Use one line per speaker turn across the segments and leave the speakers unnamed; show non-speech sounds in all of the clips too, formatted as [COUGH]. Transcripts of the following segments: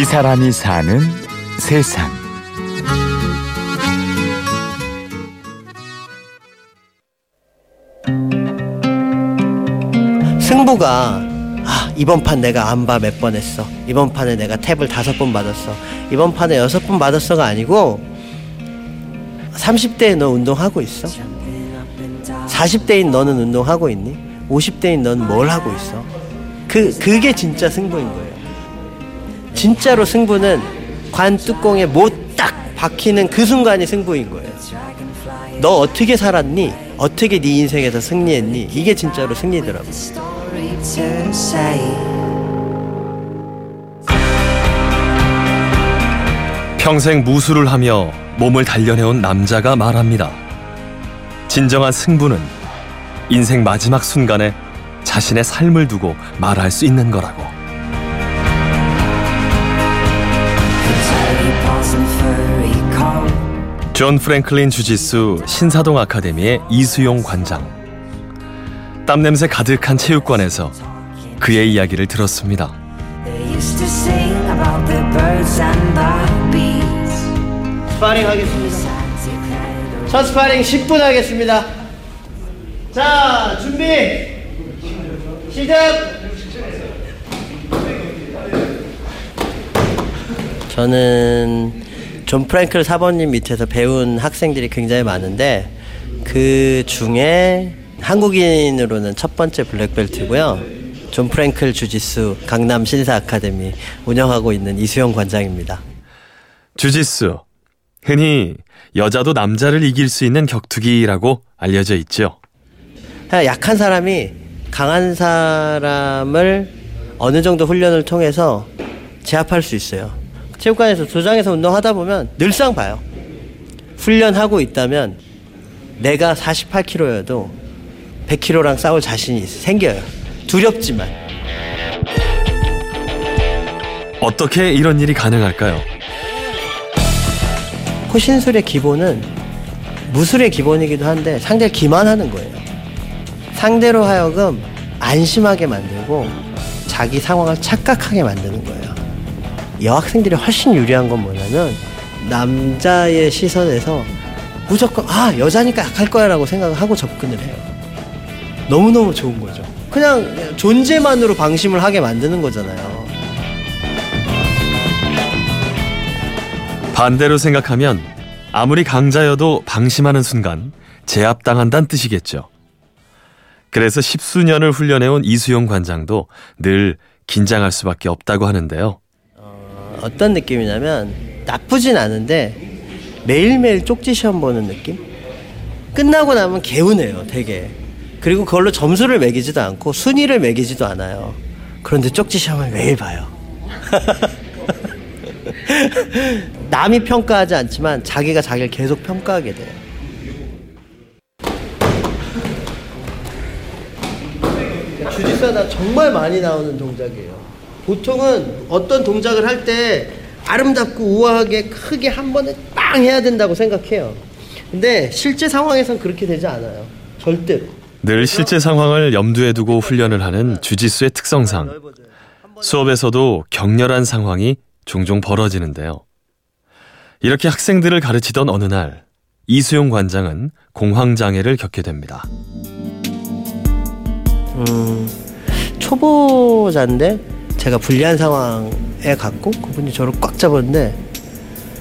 이 사람이 사는 세상.
승부가 아, 이번 판 내가 안바 몇 번 했어. 이번 판에 내가 탭을 다섯 번 받았어. 이번 판에 여섯 번 받았어가 아니고 30대에 너 운동하고 있어? 40대인 너는 운동하고 있니? 50대인 너는 뭘 하고 있어? 그 그게 진짜 승부인 거예요. 진짜로 승부는 관 뚜껑에 못 딱 박히는 그 순간이 승부인 거예요. 너 어떻게 살았니? 어떻게 네 인생에서 승리했니? 이게 진짜로 승리더라고.
평생 무술을 하며 몸을 단련해온 남자가 말합니다. 진정한 승부는 인생 마지막 순간에 자신의 삶을 두고 말할 수 있는 거라고. 존 프랭클 주짓수 신사동 아카데미의 이수용 관장. 땀냄새 가득한 체육관에서 그의 이야기를 들었습니다.
스파링 하겠습니다. 첫 스파링 10분 하겠습니다. 자, 준비. 시작. 저는 존 프랭클 사범님 밑에서 배운 학생들이 굉장히 많은데 그 중에 한국인으로는 첫 번째 블랙벨트고요. 존 프랭클 주짓수 강남 신사 아카데미 운영하고 있는 이수용 관장입니다.
주짓수. 흔히 여자도 남자를 이길 수 있는 격투기라고 알려져 있죠.
약한 사람이 강한 사람을 어느 정도 훈련을 통해서 제압할 수 있어요. 체육관에서 도장에서 운동하다 보면 늘상 봐요. 훈련하고 있다면 내가 48kg여도 100kg랑 싸울 자신이 생겨요. 두렵지만.
어떻게 이런 일이 가능할까요?
호신술의 기본은 무술의 기본이기도 한데 상대를 기만하는 거예요. 상대로 하여금 안심하게 만들고 자기 상황을 착각하게 만드는 거예요. 여학생들이 훨씬 유리한 건 뭐냐면 남자의 시선에서 무조건 아 여자니까 약할 거야라고 생각을 하고 접근을 해요. 너무너무 좋은 거죠. 그냥 존재만으로 방심을 하게 만드는 거잖아요.
반대로 생각하면 아무리 강자여도 방심하는 순간 제압당한다는 뜻이겠죠. 그래서 십수년을 훈련해온 이수용 관장도 늘 긴장할 수밖에 없다고 하는데요.
어떤 느낌이냐면 나쁘진 않은데 매일매일 쪽지 시험 보는 느낌? 끝나고 나면 개운해요, 되게. 그리고 그걸로 점수를 매기지도 않고 순위를 매기지도 않아요. 그런데 쪽지 시험을 매일 봐요. [LAUGHS] 남이 평가하지 않지만 자기가 자기를 계속 평가하게 돼요. 주짓수하다 정말 많이 나오는 동작이에요. 보통은 어떤 동작을 할 때 아름답고 우아하게 크게 한 번에 빵 해야 된다고 생각해요. 근데 실제 상황에선 그렇게 되지 않아요. 절대로.
늘 실제 상황을 염두에 두고 훈련을 하는 주짓수의 특성상 수업에서도 격렬한 상황이 종종 벌어지는데요. 이렇게 학생들을 가르치던 어느 날 이수용 관장은 공황 장애를 겪게 됩니다.
음, 초보자인데 제가 불리한 상황에 갔고 그분이 저를 꽉 잡았는데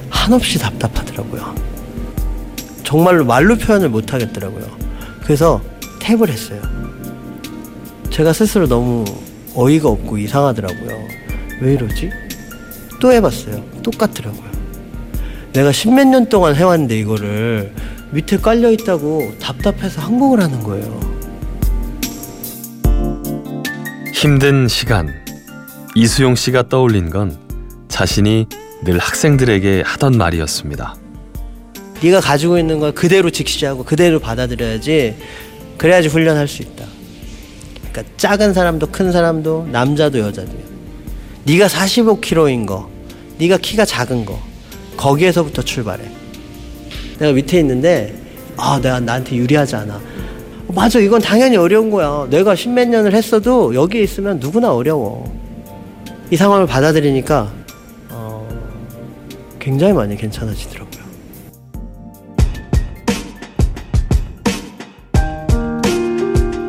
한없이 답답하더라고요. 정말로 말로 표현을 못 하겠더라고요. 그래서 탭을 했어요. 제가 스스로 너무 어이가 없고 이상하더라고요. 왜 이러지? 또 해봤어요. 똑같더라고요. 내가 십몇 년 동안 해왔는데 이거를 밑에 깔려 있다고 답답해서 항복을 하는 거예요.
힘든 시간. 이수용 씨가 떠올린 건 자신이 늘 학생들에게 하던 말이었습니다.
네가 가지고 있는 걸 그대로 직시하고 그대로 받아들여야지 그래야지 훈련할 수 있다. 그러니까 작은 사람도 큰 사람도 남자도 여자도요. 네가 45kg인 거, 네가 키가 작은 거 거기에서부터 출발해. 내가 밑에 있는데 아 내가 나한테 유리하지 않아. 맞아 이건 당연히 어려운 거야. 내가 십몇 년을 했어도 여기에 있으면 누구나 어려워. 이 상황을 받아들이니까 어, 굉장히 많이 괜찮아지더라고요.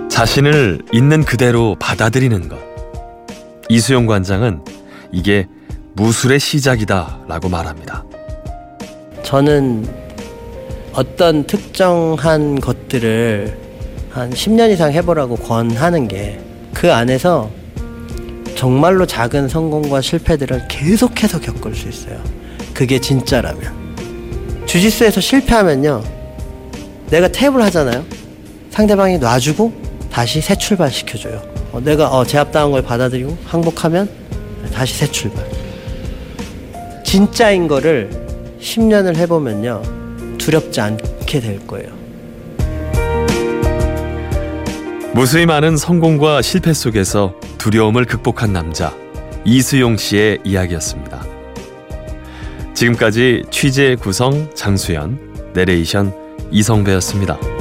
자신을 있는 그대로 받아들이는 것. 이수용 관장은 이게 무술의 시작이다라고 말합니다.
저는 어떤 특정한 것들을 한 10년 이상 해보라고 권하는 게 그 안에서 정말로 작은 성공과 실패들을 계속해서 겪을 수 있어요. 그게 진짜라면. 주짓수에서 실패하면요. 내가 탭을 하잖아요. 상대방이 놔주고 다시 새 출발 시켜줘요. 어, 내가 어, 제압당한 걸 받아들이고 항복하면 다시 새 출발. 진짜인 거를 10년을 해보면요. 두렵지 않게 될 거예요.
무수히 많은 성공과 실패 속에서 두려움을 극복한 남자 이수용 씨의 이야기였습니다. 지금까지 취재 구성 장수연, 내레이션 이성배였습니다.